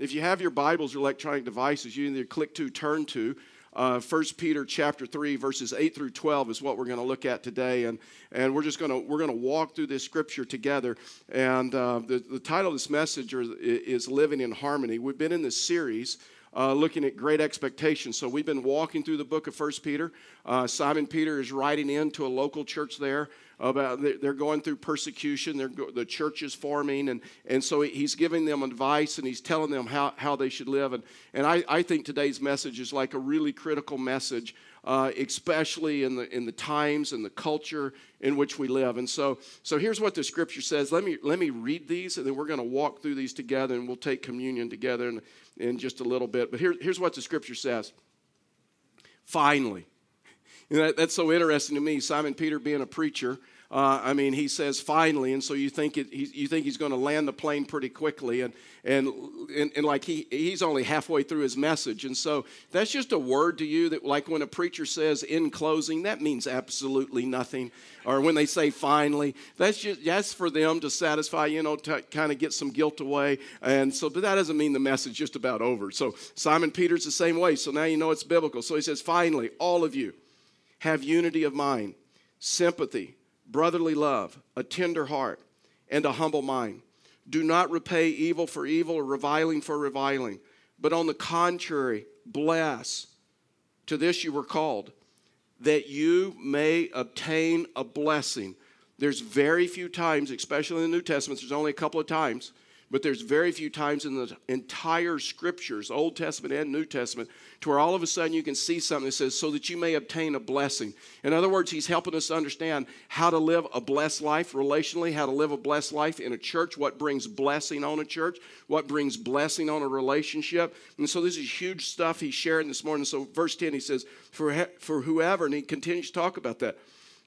If you have your Bibles or electronic devices, you either click to, turn to. Uh, 1 Peter chapter 3, verses 8 through 12 is what we're going to look at today. And, and we're just going to, we're going to walk through this scripture together. And uh, the, the title of this message is, is Living in Harmony. We've been in this series uh, looking at great expectations. So we've been walking through the book of First Peter. Uh, Simon Peter is writing into a local church there about they're going through persecution. They're the church is forming, and and so he's giving them advice and he's telling them how how they should live. And and I, I think today's message is like a really critical message. Uh, especially in the in the times and the culture in which we live. And so, so here's what the scripture says. Let me let me read these, and then we're going to walk through these together, and we'll take communion together in, in just a little bit. But here, here's what the scripture says. Finally, that, that's so interesting to me. Simon Peter being a preacher, uh, I mean, he says finally, and so you think it, he, you think he's going to land the plane pretty quickly, and and, and and like he he's only halfway through his message, and so that's just a word to you that like when a preacher says in closing, that means absolutely nothing, or when they say finally, that's just that's for them to satisfy, you know, to kind of get some guilt away, and so but that doesn't mean the message just about over. So Simon Peter's the same way. So now you know it's biblical. So he says, finally, all of you have unity of mind, sympathy brotherly love, a tender heart, and a humble mind. Do not repay evil for evil or reviling for reviling, but on the contrary, bless. To this you were called, that you may obtain a blessing. There's very few times, especially in the New Testament, there's only a couple of times but there's very few times in the entire scriptures, Old Testament and New Testament, to where all of a sudden you can see something that says, so that you may obtain a blessing. In other words, he's helping us understand how to live a blessed life relationally, how to live a blessed life in a church, what brings blessing on a church, what brings blessing on a relationship. And so this is huge stuff he's sharing this morning. So, verse 10, he says, For, for whoever, and he continues to talk about that,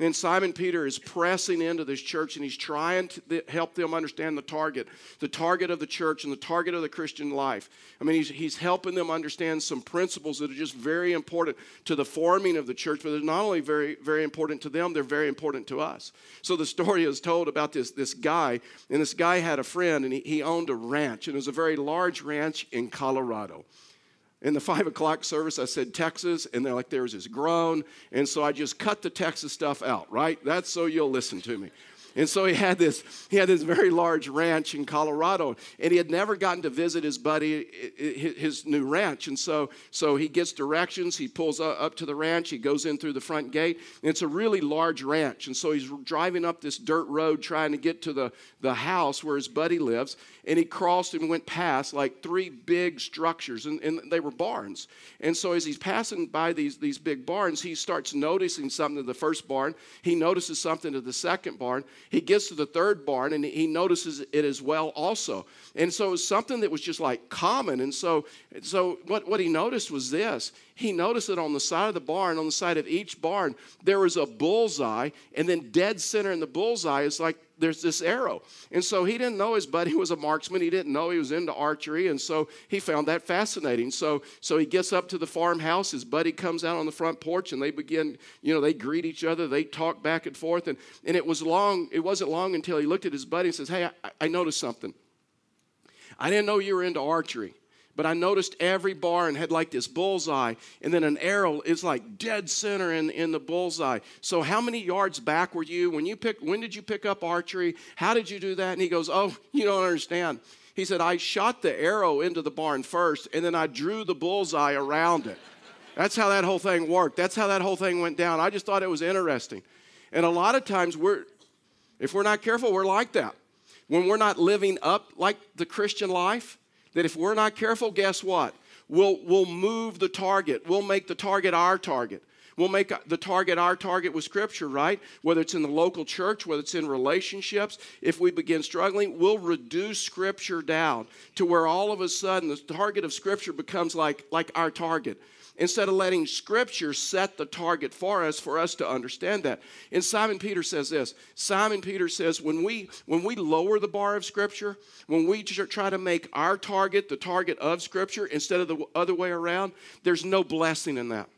And Simon Peter is pressing into this church and he's trying to help them understand the target, the target of the church and the target of the Christian life. I mean, he's, he's helping them understand some principles that are just very important to the forming of the church, but they're not only very, very important to them, they're very important to us. So the story is told about this, this guy, and this guy had a friend and he, he owned a ranch, and it was a very large ranch in Colorado in the five o'clock service, I said Texas, and they're like, there's this groan. And so I just cut the Texas stuff out, right? That's so you'll listen to me. And so he had this he had this very large ranch in Colorado, and he had never gotten to visit his buddy his new ranch. And so so he gets directions. He pulls up to the ranch. He goes in through the front gate. And it's a really large ranch. And so he's driving up this dirt road trying to get to the the house where his buddy lives. And he crossed and went past like three big structures, and, and they were barns. And so as he's passing by these these big barns, he starts noticing something to the first barn. He notices something to the second barn he gets to the third barn and he notices it as well also. And so it was something that was just like common. And so, so what, what he noticed was this. He noticed that on the side of the barn, on the side of each barn, there was a bullseye, and then dead center in the bullseye is like there's this arrow. And so he didn't know his buddy was a marksman. He didn't know he was into archery. And so he found that fascinating. So, so he gets up to the farmhouse. His buddy comes out on the front porch and they begin, you know, they greet each other. They talk back and forth. And, and it was long, it wasn't long until he looked at his buddy and says, Hey, I, I noticed something. I didn't know you were into archery. But I noticed every barn had like this bullseye, and then an arrow is like dead center in, in the bullseye. So how many yards back were you when you pick when did you pick up archery? How did you do that? And he goes, Oh, you don't understand. He said, I shot the arrow into the barn first, and then I drew the bullseye around it. That's how that whole thing worked. That's how that whole thing went down. I just thought it was interesting. And a lot of times we're if we're not careful, we're like that. When we're not living up like the Christian life, that if we're not careful, guess what? We'll, we'll move the target. We'll make the target our target. We'll make the target our target with Scripture, right? Whether it's in the local church, whether it's in relationships, if we begin struggling, we'll reduce Scripture down to where all of a sudden the target of Scripture becomes like, like our target. Instead of letting Scripture set the target for us, for us to understand that. And Simon Peter says this Simon Peter says, when we, when we lower the bar of Scripture, when we try to make our target the target of Scripture instead of the other way around, there's no blessing in that.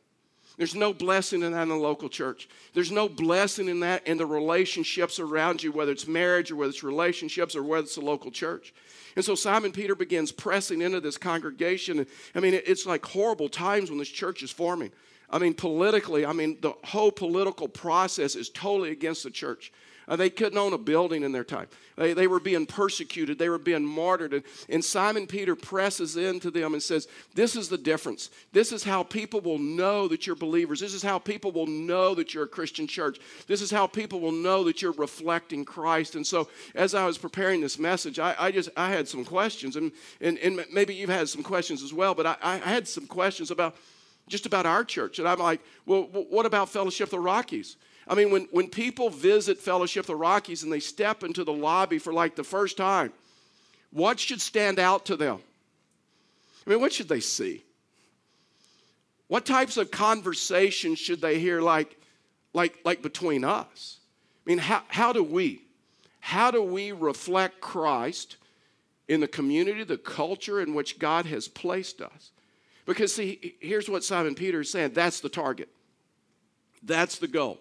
There's no blessing in that in the local church. There's no blessing in that in the relationships around you, whether it's marriage or whether it's relationships or whether it's the local church. And so Simon Peter begins pressing into this congregation. I mean, it's like horrible times when this church is forming. I mean, politically, I mean, the whole political process is totally against the church. Uh, they couldn't own a building in their time. They, they were being persecuted, they were being martyred. And, and Simon Peter presses into them and says, This is the difference. This is how people will know that you're believers. This is how people will know that you're a Christian church. This is how people will know that you're reflecting Christ. And so, as I was preparing this message, I, I just I had some questions, and, and, and maybe you've had some questions as well, but I, I had some questions about just about our church. And I'm like, well, what about Fellowship of the Rockies? I mean, when, when people visit Fellowship of the Rockies and they step into the lobby for like the first time, what should stand out to them? I mean, what should they see? What types of conversations should they hear like, like, like between us? I mean, how, how do we? How do we reflect Christ in the community, the culture in which God has placed us? Because, see, here's what Simon Peter is saying that's the target, that's the goal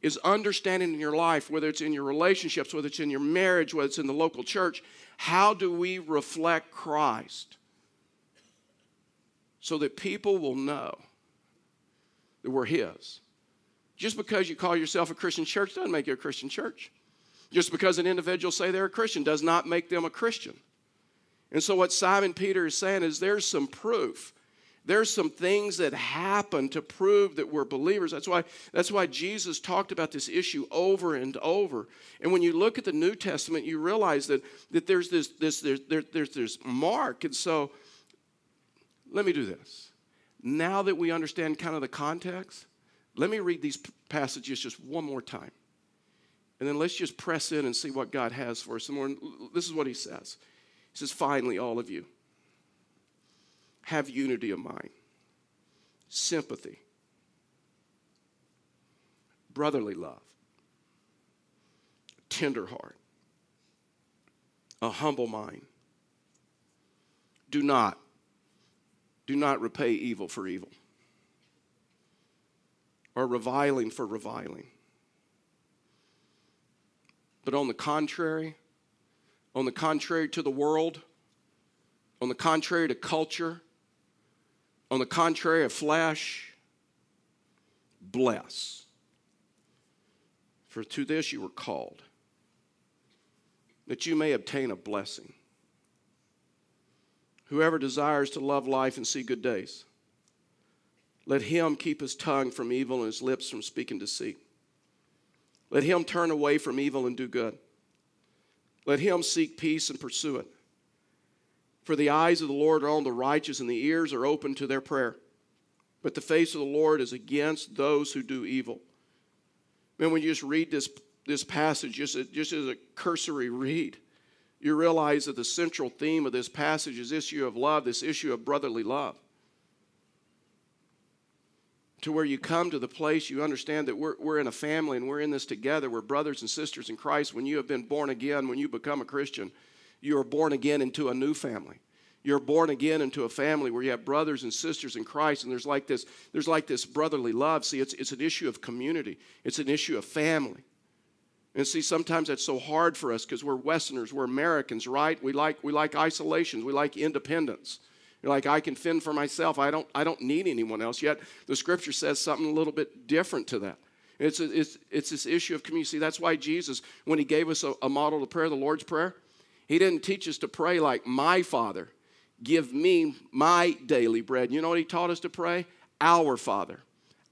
is understanding in your life, whether it's in your relationships, whether it's in your marriage, whether it's in the local church, how do we reflect Christ so that people will know that we're His? Just because you call yourself a Christian church doesn't make you a Christian church. Just because an individual say they're a Christian does not make them a Christian. And so what Simon Peter is saying is there's some proof there's some things that happen to prove that we're believers. That's why, that's why Jesus talked about this issue over and over. And when you look at the New Testament, you realize that, that there's this, this there's, there, there's this mark. And so let me do this. Now that we understand kind of the context, let me read these passages just one more time. And then let's just press in and see what God has for us. And this is what he says. He says, Finally, all of you have unity of mind, sympathy, brotherly love, tender heart, a humble mind. Do not, do not repay evil for evil or reviling for reviling. But on the contrary, on the contrary to the world, on the contrary to culture, on the contrary of flesh, bless. For to this you were called, that you may obtain a blessing. Whoever desires to love life and see good days, let him keep his tongue from evil and his lips from speaking deceit. Let him turn away from evil and do good. Let him seek peace and pursue it. For the eyes of the Lord are on the righteous, and the ears are open to their prayer. But the face of the Lord is against those who do evil. Man, when you just read this, this passage, just, just as a cursory read, you realize that the central theme of this passage is this issue of love, this issue of brotherly love. To where you come to the place you understand that we're, we're in a family and we're in this together. We're brothers and sisters in Christ. When you have been born again, when you become a Christian, you are born again into a new family. You're born again into a family where you have brothers and sisters in Christ, and there's like this, there's like this brotherly love. See, it's, it's an issue of community, it's an issue of family. And see, sometimes that's so hard for us because we're Westerners, we're Americans, right? We like, we like isolations, we like independence. You're like, I can fend for myself. I don't, I don't need anyone else. Yet the scripture says something a little bit different to that. It's, a, it's, it's this issue of community. See, that's why Jesus, when he gave us a, a model of prayer, the Lord's Prayer, he didn't teach us to pray like my Father, give me my daily bread. You know what he taught us to pray? Our Father.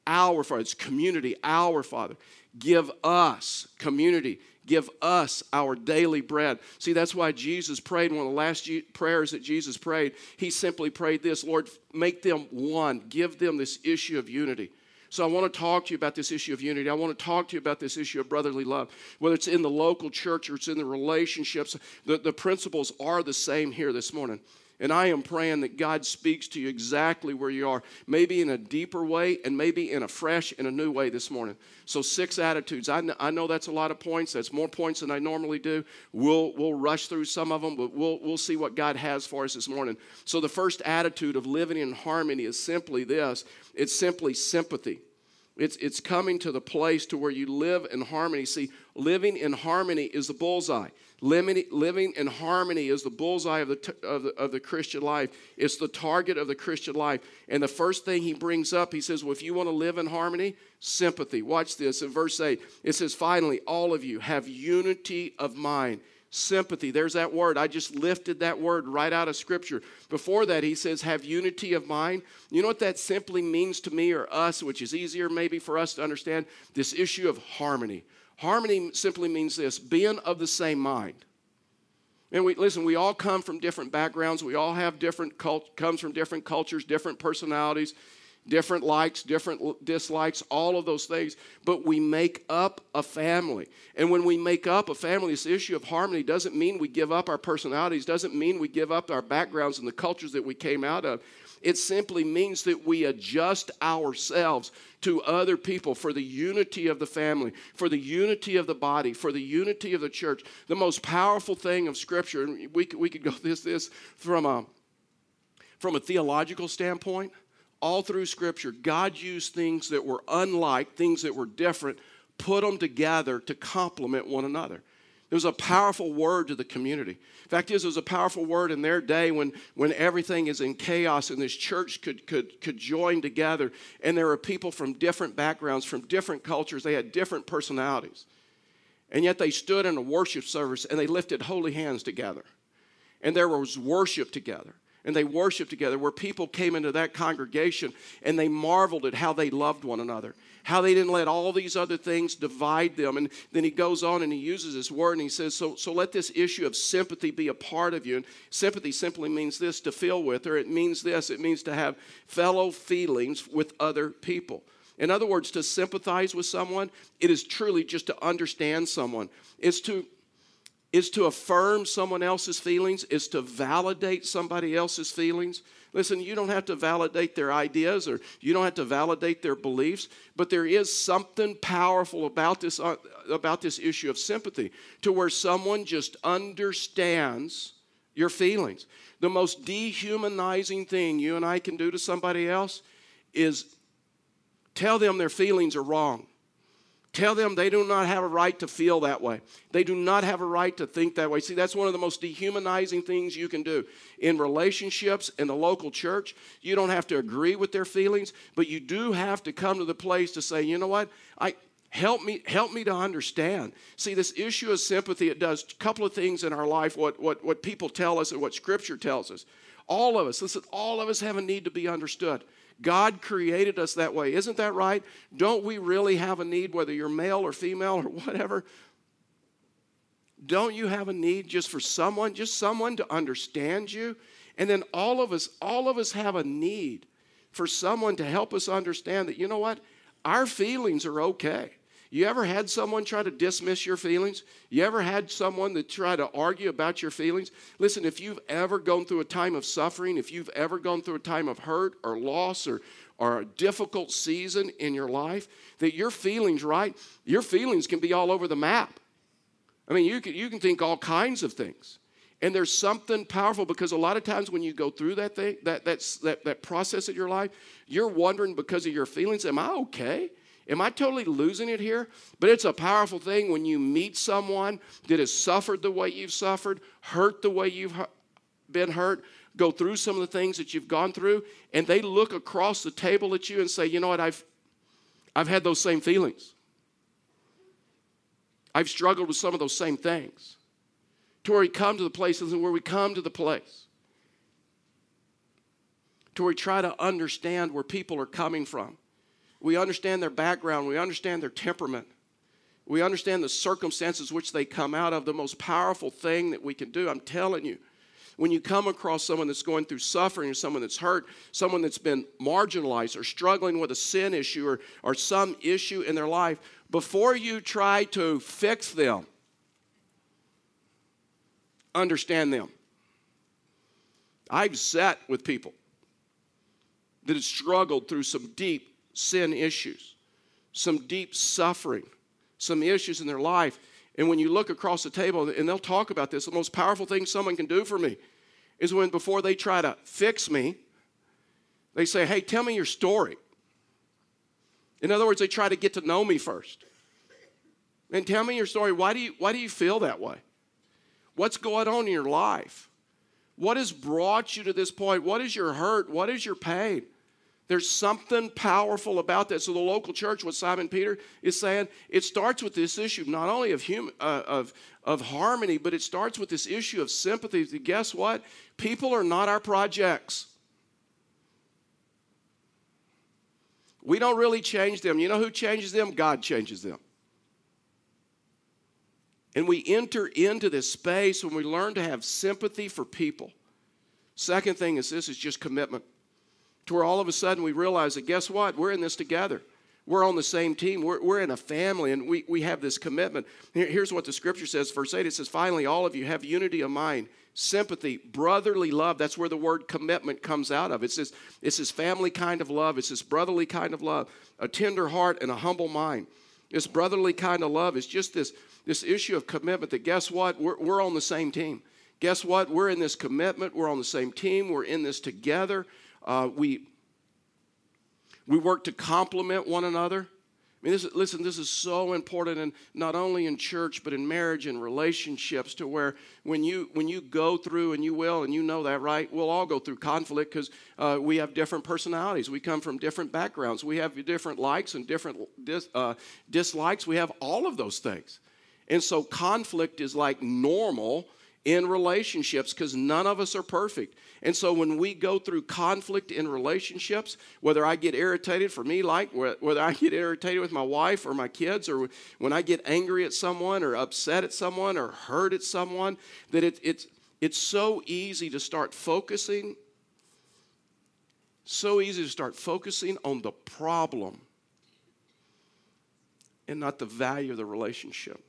Our Father. It's community, our Father. Give us, community, give us our daily bread. See, that's why Jesus prayed, one of the last prayers that Jesus prayed, he simply prayed this Lord, make them one, give them this issue of unity. So I want to talk to you about this issue of unity. I want to talk to you about this issue of brotherly love. Whether it's in the local church or it's in the relationships, the, the principles are the same here this morning. And I am praying that God speaks to you exactly where you are, maybe in a deeper way and maybe in a fresh and a new way this morning. So, six attitudes. I know, I know that's a lot of points. That's more points than I normally do. We'll, we'll rush through some of them, but we'll, we'll see what God has for us this morning. So, the first attitude of living in harmony is simply this it's simply sympathy. It's, it's coming to the place to where you live in harmony. See, living in harmony is the bullseye. Living, in harmony is the bullseye of the, of, the, of the Christian life. It's the target of the Christian life. And the first thing he brings up, he says, Well, if you want to live in harmony, sympathy. Watch this in verse 8. It says, Finally, all of you have unity of mind sympathy. There's that word. I just lifted that word right out of Scripture. Before that, he says, have unity of mind. You know what that simply means to me or us, which is easier maybe for us to understand? This issue of harmony. Harmony simply means this being of the same mind. And we listen, we all come from different backgrounds. We all have different cult, comes from different cultures, different personalities, different likes, different dislikes, all of those things. But we make up a family. And when we make up a family, this issue of harmony doesn't mean we give up our personalities, doesn't mean we give up our backgrounds and the cultures that we came out of. It simply means that we adjust ourselves to other people for the unity of the family, for the unity of the body, for the unity of the church. The most powerful thing of Scripture, and we could, we could go this, this from a, from a theological standpoint, all through Scripture, God used things that were unlike, things that were different, put them together to complement one another. It was a powerful word to the community. Fact is, it was a powerful word in their day when, when everything is in chaos and this church could, could, could join together. And there were people from different backgrounds, from different cultures. They had different personalities. And yet they stood in a worship service and they lifted holy hands together. And there was worship together and they worshiped together, where people came into that congregation and they marveled at how they loved one another, how they didn't let all these other things divide them. And then he goes on and he uses this word and he says, So, so let this issue of sympathy be a part of you. And sympathy simply means this to feel with, or it means this it means to have fellow feelings with other people. In other words, to sympathize with someone, it is truly just to understand someone. It's to is to affirm someone else's feelings, is to validate somebody else's feelings. Listen, you don't have to validate their ideas or you don't have to validate their beliefs, but there is something powerful about this, uh, about this issue of sympathy to where someone just understands your feelings. The most dehumanizing thing you and I can do to somebody else is tell them their feelings are wrong. Tell them they do not have a right to feel that way. They do not have a right to think that way. See, that's one of the most dehumanizing things you can do. In relationships in the local church, you don't have to agree with their feelings, but you do have to come to the place to say, you know what? I help me help me to understand see this issue of sympathy it does a couple of things in our life what, what, what people tell us and what scripture tells us all of us listen all of us have a need to be understood God created us that way. Isn't that right? Don't we really have a need, whether you're male or female or whatever? Don't you have a need just for someone, just someone to understand you? And then all of us, all of us have a need for someone to help us understand that, you know what? Our feelings are okay. You ever had someone try to dismiss your feelings? You ever had someone that try to argue about your feelings? Listen, if you've ever gone through a time of suffering, if you've ever gone through a time of hurt or loss or, or a difficult season in your life, that your feelings, right? Your feelings can be all over the map. I mean, you can, you can think all kinds of things. And there's something powerful because a lot of times when you go through that thing, that, that's, that, that process of your life, you're wondering because of your feelings, am I okay? Am I totally losing it here? But it's a powerful thing when you meet someone that has suffered the way you've suffered, hurt the way you've been hurt, go through some of the things that you've gone through, and they look across the table at you and say, You know what? I've, I've had those same feelings. I've struggled with some of those same things. To where we come to the places and where we come to the place. To where we try to understand where people are coming from we understand their background. We understand their temperament. We understand the circumstances which they come out of. The most powerful thing that we can do, I'm telling you, when you come across someone that's going through suffering or someone that's hurt, someone that's been marginalized or struggling with a sin issue or, or some issue in their life, before you try to fix them, understand them. I've sat with people that have struggled through some deep sin issues, some deep suffering, some issues in their life. And when you look across the table, and they'll talk about this, the most powerful thing someone can do for me is when before they try to fix me, they say, Hey, tell me your story. In other words, they try to get to know me first. And tell me your story. Why do you, why do you feel that way? What's going on in your life? What has brought you to this point? What is your hurt? What is your pain? There's something powerful about that. So the local church, what Simon Peter is saying, it starts with this issue not only of human, uh, of of harmony, but it starts with this issue of sympathy. Guess what? People are not our projects. We don't really change them. You know who changes them? God changes them. And we enter into this space when we learn to have sympathy for people. Second thing is this is just commitment. To where all of a sudden we realize that guess what? We're in this together. We're on the same team. We're, we're in a family and we, we have this commitment. Here, here's what the scripture says, verse 8 it says, Finally, all of you have unity of mind, sympathy, brotherly love. That's where the word commitment comes out of. It's this, it's this family kind of love, it's this brotherly kind of love, a tender heart and a humble mind. This brotherly kind of love is just this, this issue of commitment that guess what? We're, we're on the same team. Guess what? We're in this commitment. We're on the same team. We're in this together. Uh, we, we work to complement one another. I mean, this, listen, this is so important, and not only in church, but in marriage and relationships, to where when you when you go through, and you will, and you know that, right? We'll all go through conflict because uh, we have different personalities. We come from different backgrounds. We have different likes and different dis, uh, dislikes. We have all of those things, and so conflict is like normal in relationships because none of us are perfect. And so when we go through conflict in relationships, whether I get irritated, for me, like whether I get irritated with my wife or my kids, or when I get angry at someone or upset at someone or hurt at someone, that it, it's, it's so easy to start focusing, so easy to start focusing on the problem and not the value of the relationship.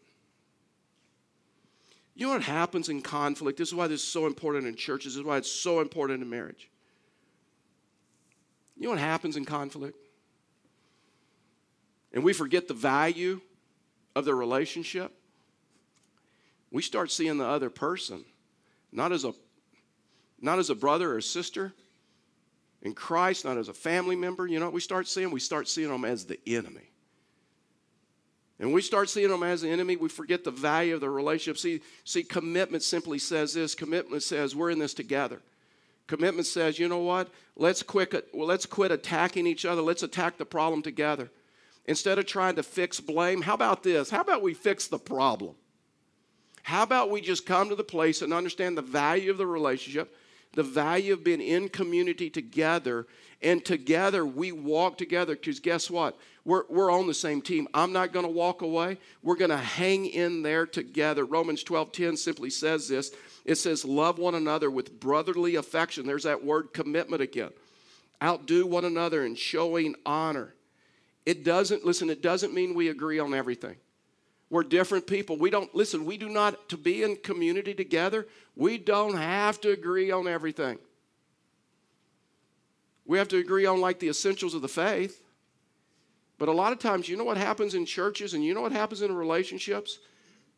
You know what happens in conflict? This is why this is so important in churches. This is why it's so important in marriage. You know what happens in conflict? And we forget the value of the relationship. We start seeing the other person not as a not as a brother or sister in Christ, not as a family member. You know what we start seeing? We start seeing them as the enemy. And we start seeing them as an enemy, we forget the value of the relationship. See, see, commitment simply says this commitment says we're in this together. Commitment says, you know what? Let's quit, well, let's quit attacking each other. Let's attack the problem together. Instead of trying to fix blame, how about this? How about we fix the problem? How about we just come to the place and understand the value of the relationship, the value of being in community together, and together we walk together because guess what? We're, we're on the same team. I'm not going to walk away. We're going to hang in there together. Romans 12 10 simply says this it says, Love one another with brotherly affection. There's that word commitment again. Outdo one another in showing honor. It doesn't, listen, it doesn't mean we agree on everything. We're different people. We don't, listen, we do not, to be in community together, we don't have to agree on everything. We have to agree on like the essentials of the faith. But a lot of times, you know what happens in churches and you know what happens in relationships?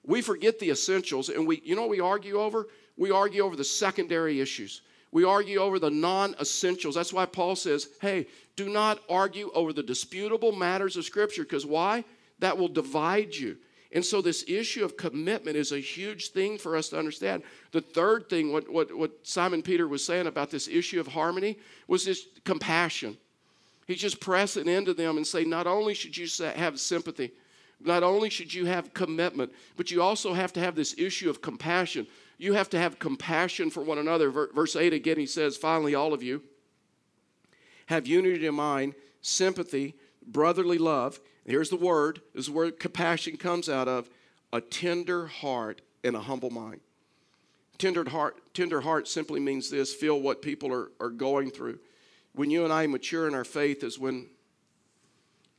We forget the essentials and we, you know we argue over? We argue over the secondary issues. We argue over the non essentials. That's why Paul says, hey, do not argue over the disputable matters of Scripture, because why? That will divide you. And so, this issue of commitment is a huge thing for us to understand. The third thing, what, what, what Simon Peter was saying about this issue of harmony, was this compassion. He's just pressing into them and say, not only should you have sympathy, not only should you have commitment, but you also have to have this issue of compassion. You have to have compassion for one another. Verse 8 again, he says, finally, all of you have unity of mind, sympathy, brotherly love. Here's the word. This is where compassion comes out of a tender heart and a humble mind. Tender heart, tender heart simply means this feel what people are, are going through when you and I mature in our faith is when,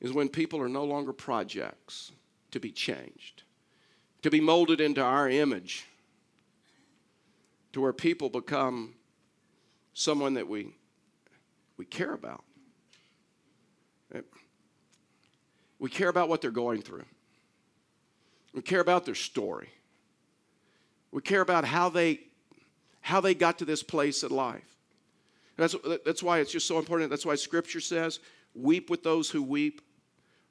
is when people are no longer projects to be changed, to be molded into our image, to where people become someone that we, we care about. We care about what they're going through. We care about their story. We care about how they, how they got to this place in life. That's, that's why it's just so important. That's why Scripture says, weep with those who weep,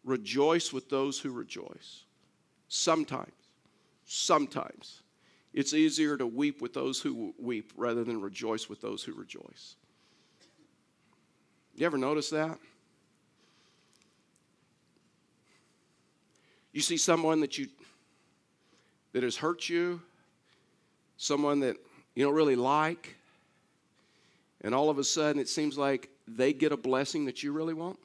rejoice with those who rejoice. Sometimes, sometimes, it's easier to weep with those who weep rather than rejoice with those who rejoice. You ever notice that? You see someone that you that has hurt you, someone that you don't really like, and all of a sudden it seems like they get a blessing that you really want.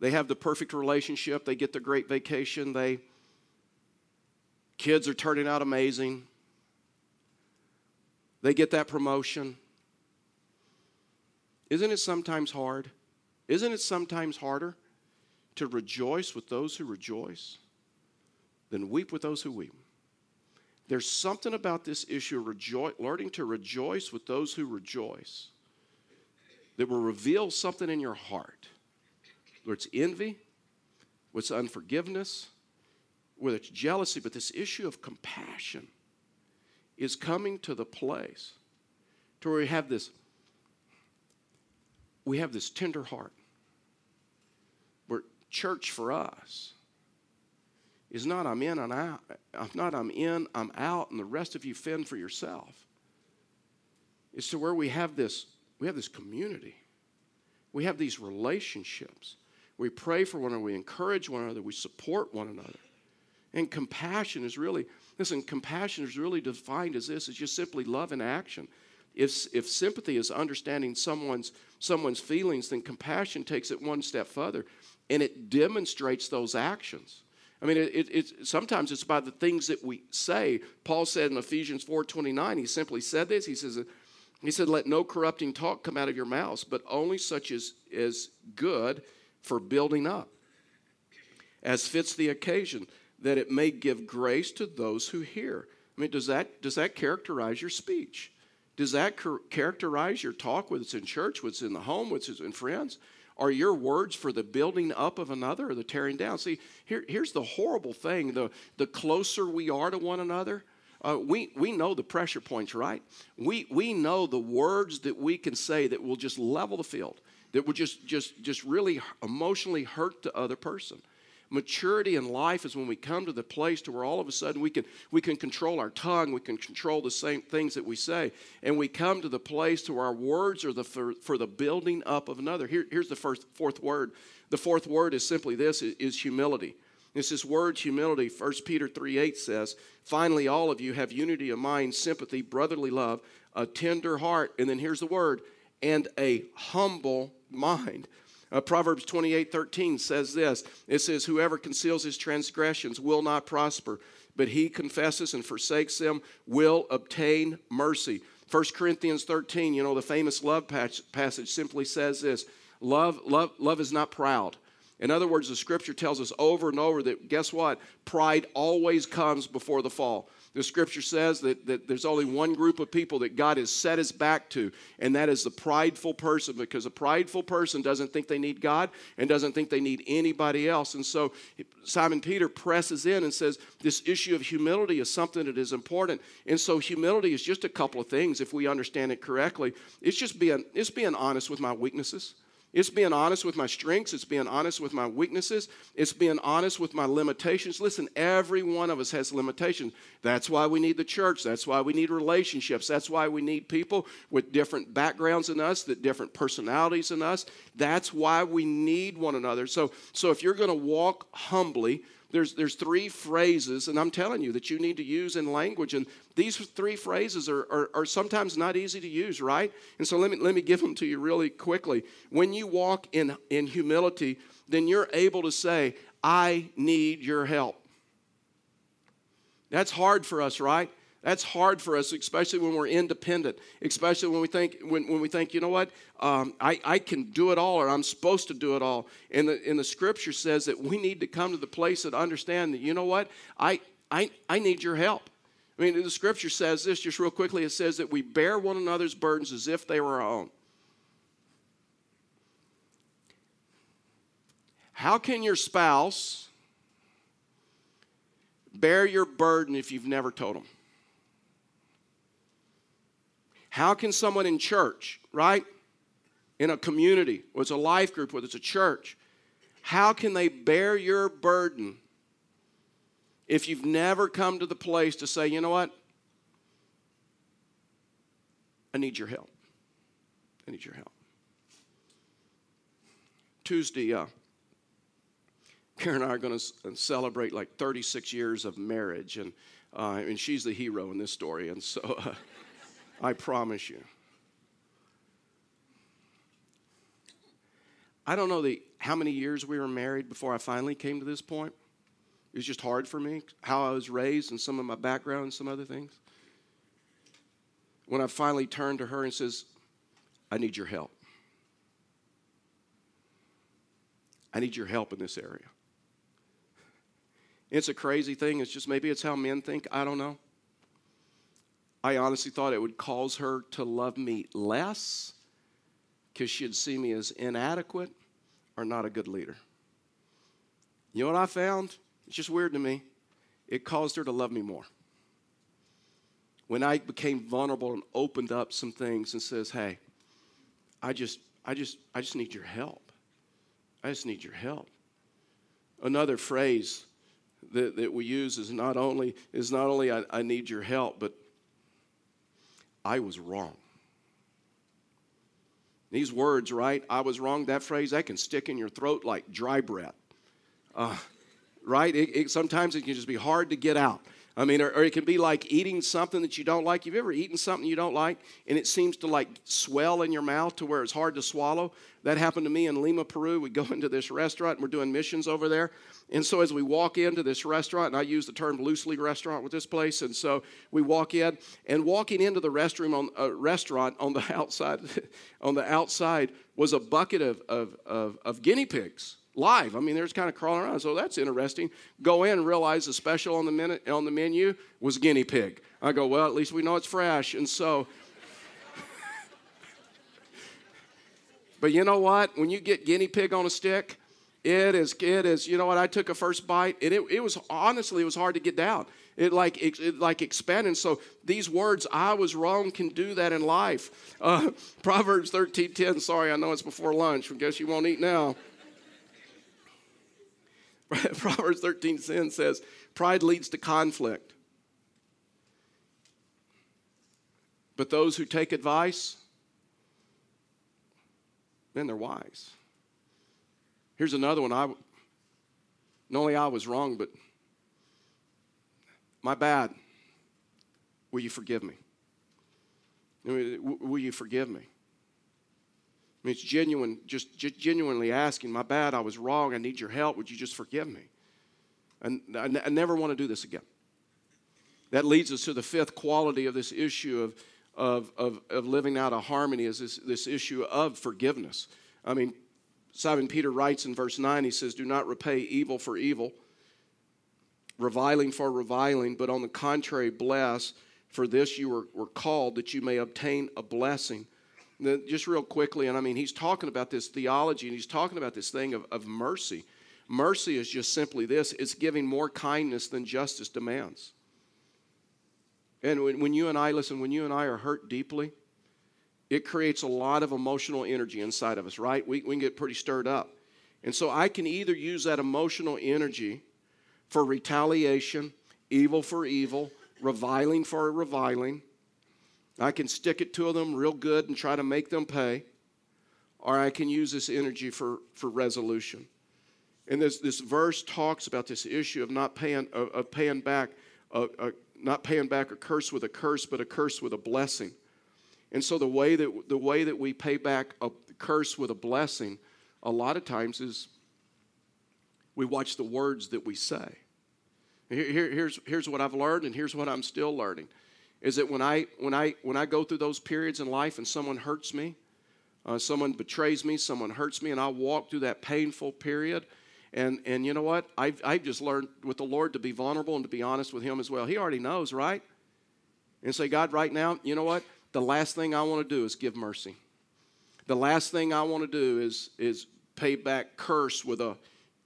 They have the perfect relationship, they get the great vacation, they kids are turning out amazing. They get that promotion. Isn't it sometimes hard? Isn't it sometimes harder to rejoice with those who rejoice than weep with those who weep. There's something about this issue of rejo- learning to rejoice with those who rejoice that will reveal something in your heart. Whether it's envy, whether it's unforgiveness, whether it's jealousy, but this issue of compassion is coming to the place to where we have this we have this tender heart church for us is not I'm in, I'm out. I'm not I'm in, I'm out, and the rest of you fend for yourself. It's to where we have this, we have this community. We have these relationships. We pray for one another, we encourage one another, we support one another. And compassion is really, listen, compassion is really defined as this, it's just simply love in action. If, if sympathy is understanding someone's, someone's feelings, then compassion takes it one step further and it demonstrates those actions. I mean, it, it, sometimes it's by the things that we say. Paul said in Ephesians 4.29, he simply said this. He says, he said, let no corrupting talk come out of your mouths, but only such as is good for building up, as fits the occasion, that it may give grace to those who hear. I mean, does that, does that characterize your speech? Does that characterize your talk, whether it's in church, whether it's in the home, whether it's in friends? Are your words for the building up of another or the tearing down? See, here, here's the horrible thing the, the closer we are to one another, uh, we, we know the pressure points, right? We, we know the words that we can say that will just level the field, that will just, just, just really emotionally hurt the other person. Maturity in life is when we come to the place to where all of a sudden we can, we can control our tongue, we can control the same things that we say, and we come to the place to where our words are the, for, for the building up of another. Here, here's the first, fourth word. The fourth word is simply this, is humility. It's this word humility. 1 Peter 3 8 says, Finally, all of you have unity of mind, sympathy, brotherly love, a tender heart, and then here's the word, and a humble mind. Uh, Proverbs 28 13 says this it says, Whoever conceals his transgressions will not prosper, but he confesses and forsakes them will obtain mercy. 1 Corinthians 13, you know, the famous love passage simply says this love, love, love is not proud. In other words, the scripture tells us over and over that guess what? Pride always comes before the fall. The scripture says that, that there's only one group of people that God has set his back to, and that is the prideful person, because a prideful person doesn't think they need God and doesn't think they need anybody else. And so Simon Peter presses in and says, This issue of humility is something that is important. And so humility is just a couple of things if we understand it correctly. It's just being, it's being honest with my weaknesses. It's being honest with my strengths. It's being honest with my weaknesses. It's being honest with my limitations. Listen, every one of us has limitations. That's why we need the church. That's why we need relationships. That's why we need people with different backgrounds than us, that different personalities than us. That's why we need one another. So, so if you're going to walk humbly, there's, there's three phrases, and I'm telling you that you need to use in language. And these three phrases are, are, are, sometimes not easy to use, right? And so let me, let me give them to you really quickly. When you walk in, in humility, then you're able to say, I need your help. That's hard for us, right? That's hard for us, especially when we're independent, especially when we think, when, when we think you know what, um, I, I can do it all or I'm supposed to do it all. And the, and the scripture says that we need to come to the place that understand that, you know what, I, I, I need your help. I mean, the scripture says this just real quickly. It says that we bear one another's burdens as if they were our own. How can your spouse bear your burden if you've never told them? How can someone in church, right? In a community, whether it's a life group, whether it's a church, how can they bear your burden if you've never come to the place to say, you know what? I need your help. I need your help. Tuesday, uh, Karen and I are going to uh, celebrate like 36 years of marriage, and uh, and she's the hero in this story, and so uh, I promise you. I don't know the, how many years we were married before I finally came to this point. It was just hard for me, how I was raised and some of my background and some other things. When I finally turned to her and says, I need your help. I need your help in this area. It's a crazy thing. It's just maybe it's how men think. I don't know. I honestly thought it would cause her to love me less because she'd see me as inadequate or not a good leader. You know what I found? It's just weird to me. It caused her to love me more. When I became vulnerable and opened up some things and says, "Hey, I just I just I just need your help. I just need your help." Another phrase that, that we use is not only is not only I, I need your help, but I was wrong. These words, right? I was wrong. That phrase, that can stick in your throat like dry breath. Uh, right? It, it, sometimes it can just be hard to get out. I mean, or, or, it can be like eating something that you don't like. You've ever eaten something you don't like and it seems to like swell in your mouth to where it's hard to swallow? That happened to me in Lima, Peru. We go into this restaurant and we're doing missions over there. And so as we walk into this restaurant, and I use the term loosely restaurant with this place, and so we walk in, and walking into the restroom on a uh, restaurant on the outside, on the outside was a bucket of, of, of, of guinea pigs live. I mean, they're just kind of crawling around. So that's interesting. Go in and realize the special on the, minute, on the menu was guinea pig. I go, well, at least we know it's fresh. And so, but you know what? When you get guinea pig on a stick, it is, it is, you know what? I took a first bite and it, it was, honestly, it was hard to get down. It like, it, it like expanding. So these words, I was wrong, can do that in life. Uh, Proverbs 13, 10, sorry, I know it's before lunch. I guess you won't eat now. Proverbs 13 10 says, Pride leads to conflict. But those who take advice, then they're wise. Here's another one. I, not only I was wrong, but my bad. Will you forgive me? Will you forgive me? I mean, it's genuine, just, genuinely asking, my bad, I was wrong, I need your help, would you just forgive me? And I, I never want to do this again. That leads us to the fifth quality of this issue of, of, of, of living out a harmony is this, this issue of forgiveness. I mean, Simon Peter writes in verse 9, he says, Do not repay evil for evil, reviling for reviling, but on the contrary, bless, for this you were, were called that you may obtain a blessing just real quickly, and I mean, he's talking about this theology and he's talking about this thing of, of mercy. Mercy is just simply this it's giving more kindness than justice demands. And when, when you and I, listen, when you and I are hurt deeply, it creates a lot of emotional energy inside of us, right? We, we can get pretty stirred up. And so I can either use that emotional energy for retaliation, evil for evil, reviling for reviling, I can stick it to them real good and try to make them pay, or I can use this energy for, for resolution. And this, this verse talks about this issue of not paying, of, paying back, uh, uh, not paying back a curse with a curse, but a curse with a blessing. And so the way that, the way that we pay back a curse with a blessing a lot of times is we watch the words that we say. Here, here, here's, here's what I've learned, and here's what I'm still learning is that when I, when I, when I go through those periods in life and someone hurts me, uh, someone betrays me, someone hurts me, and I walk through that painful period. And, and you know what? I've, I've just learned with the Lord to be vulnerable and to be honest with Him as well. He already knows, right? and say, God, right now, you know what? The last thing I want to do is give mercy. The last thing I want to do is, is pay back curse with a,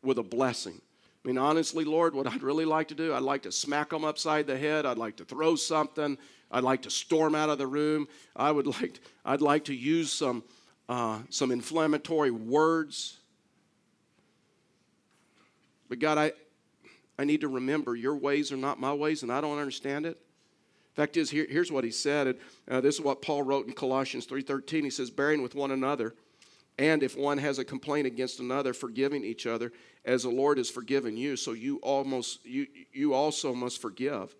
with a blessing. I mean, honestly, Lord, what I'd really like to do, I'd like to smack them upside the head. I'd like to throw something. I'd like to storm out of the room. I would like, I'd like to use some, uh, some inflammatory words. But God, I, I need to remember your ways are not my ways, and I don't understand it. Fact is, here, here's what he said. Uh, this is what Paul wrote in Colossians 3.13. He says, bearing with one another, and if one has a complaint against another, forgiving each other, as the Lord has forgiven you, so you almost you you also must forgive.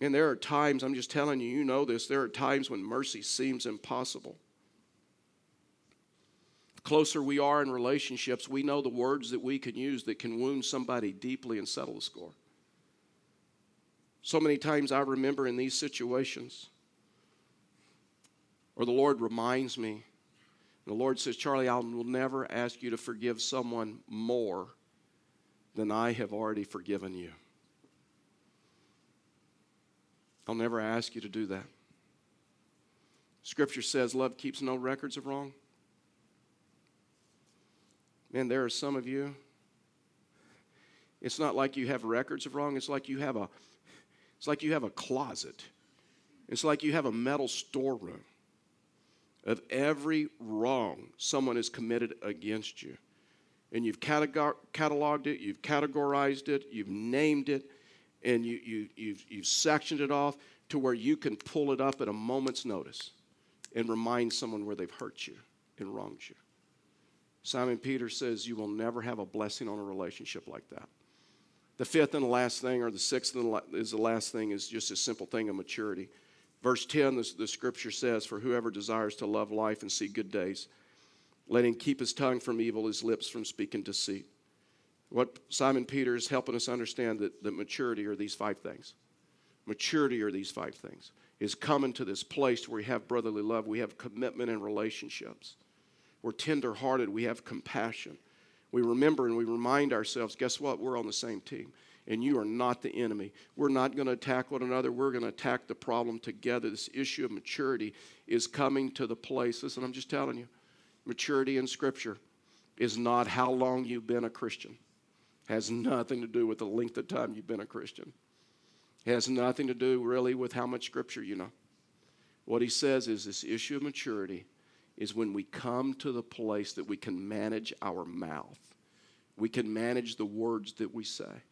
And there are times, I'm just telling you, you know this, there are times when mercy seems impossible. The closer we are in relationships, we know the words that we can use that can wound somebody deeply and settle the score. So many times I remember in these situations, or the Lord reminds me the Lord says, Charlie, I will never ask you to forgive someone more than I have already forgiven you. I'll never ask you to do that. Scripture says love keeps no records of wrong. Man, there are some of you. It's not like you have records of wrong. It's like you have a it's like you have a closet. It's like you have a metal storeroom of every wrong someone has committed against you. And you've cataloged it, you've categorized it, you've named it, and you, you, you've, you've sectioned it off to where you can pull it up at a moment's notice and remind someone where they've hurt you and wronged you. Simon Peter says you will never have a blessing on a relationship like that. The fifth and the last thing, or the sixth and the is the last thing, is just a simple thing of maturity. Verse 10, the, the scripture says, For whoever desires to love life and see good days, let him keep his tongue from evil, his lips from speaking deceit. What Simon Peter is helping us understand that, that maturity are these five things. Maturity are these five things. Is coming to this place where we have brotherly love, we have commitment in relationships. We're tenderhearted, we have compassion. We remember and we remind ourselves guess what? We're on the same team and you are not the enemy. We're not going to attack one another. We're going to attack the problem together. This issue of maturity is coming to the place. Listen, I'm just telling you, maturity in Scripture is not how long you've been a Christian. it Has nothing to do with the length of time you've been a Christian. It has nothing to do really with how much Scripture you know. What he says is this issue of maturity is when we come to the place that we can manage our mouth. We can manage the words that we say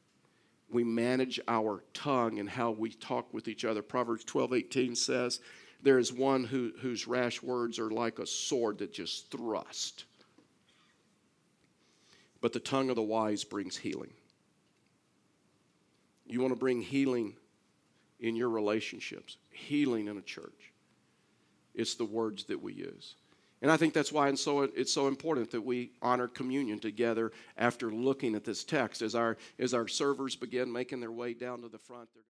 we manage our tongue and how we talk with each other. Proverbs 12 18 says, There is one who, whose rash words are like a sword that just thrust. But the tongue of the wise brings healing. You want to bring healing in your relationships, healing in a church. It's the words that we use. And I think that's why it's so, it's so important that we honor communion together after looking at this text. As our, as our servers begin making their way down to the front,